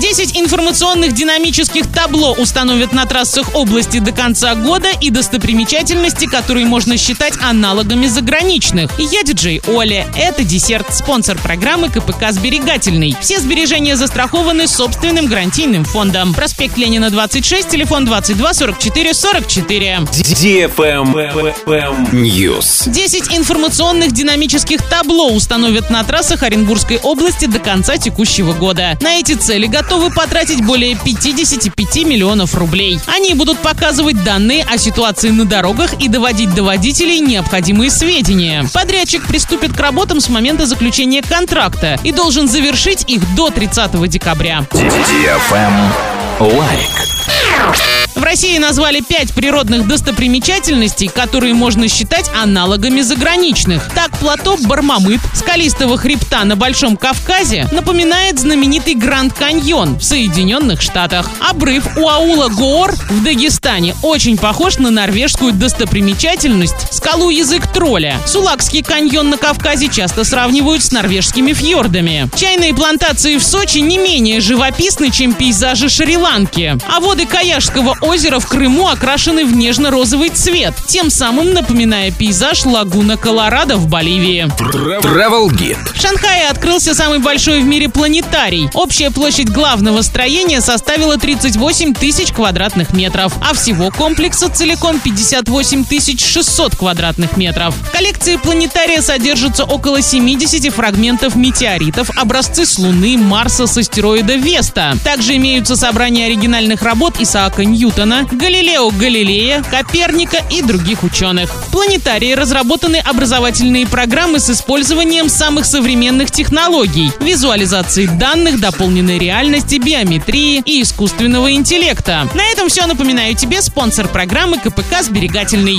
10 информационных динамических табло установят на трассах области до конца года и достопримечательности, которые можно считать аналогами заграничных. Я диджей Оля. Это десерт, спонсор программы КПК «Сберегательный». Все сбережения застрахованы собственным гарантийным фондом. Проспект Ленина, 26, телефон 22 44 44. News. 10 информационных динамических табло установят на трассах Оренбургской области до конца текущего года. На эти цели готовы потратить более 55 миллионов рублей. Они будут показывать данные о ситуации на дорогах и доводить до водителей необходимые сведения. Подрядчик приступит к работам с момента заключения контракта и должен завершить их до 30 декабря. Лайк. России назвали пять природных достопримечательностей, которые можно считать аналогами заграничных. Так, плато Бармамыт, скалистого хребта на Большом Кавказе, напоминает знаменитый Гранд Каньон в Соединенных Штатах. Обрыв у аула Гоор в Дагестане очень похож на норвежскую достопримечательность скалу Язык тролля. Сулакский каньон на Кавказе часто сравнивают с норвежскими фьордами. Чайные плантации в Сочи не менее живописны, чем пейзажи Шри-Ланки. А воды Каяшского озера в Крыму окрашены в нежно-розовый цвет, тем самым напоминая пейзаж лагуна Колорадо в Боливии. Travel Guide. В Шанхае открылся самый большой в мире планетарий. Общая площадь главного строения составила 38 тысяч квадратных метров, а всего комплекса целиком 58 600 квадратных метров. В коллекции планетария содержится около 70 фрагментов метеоритов, образцы с Луны, Марса, с астероида Веста. Также имеются собрания оригинальных работ Исаака Ньютона, Ньютона, Галилео Галилея, Коперника и других ученых. В планетарии разработаны образовательные программы с использованием самых современных технологий, визуализации данных, дополненной реальности, биометрии и искусственного интеллекта. На этом все. Напоминаю тебе спонсор программы КПК «Сберегательный».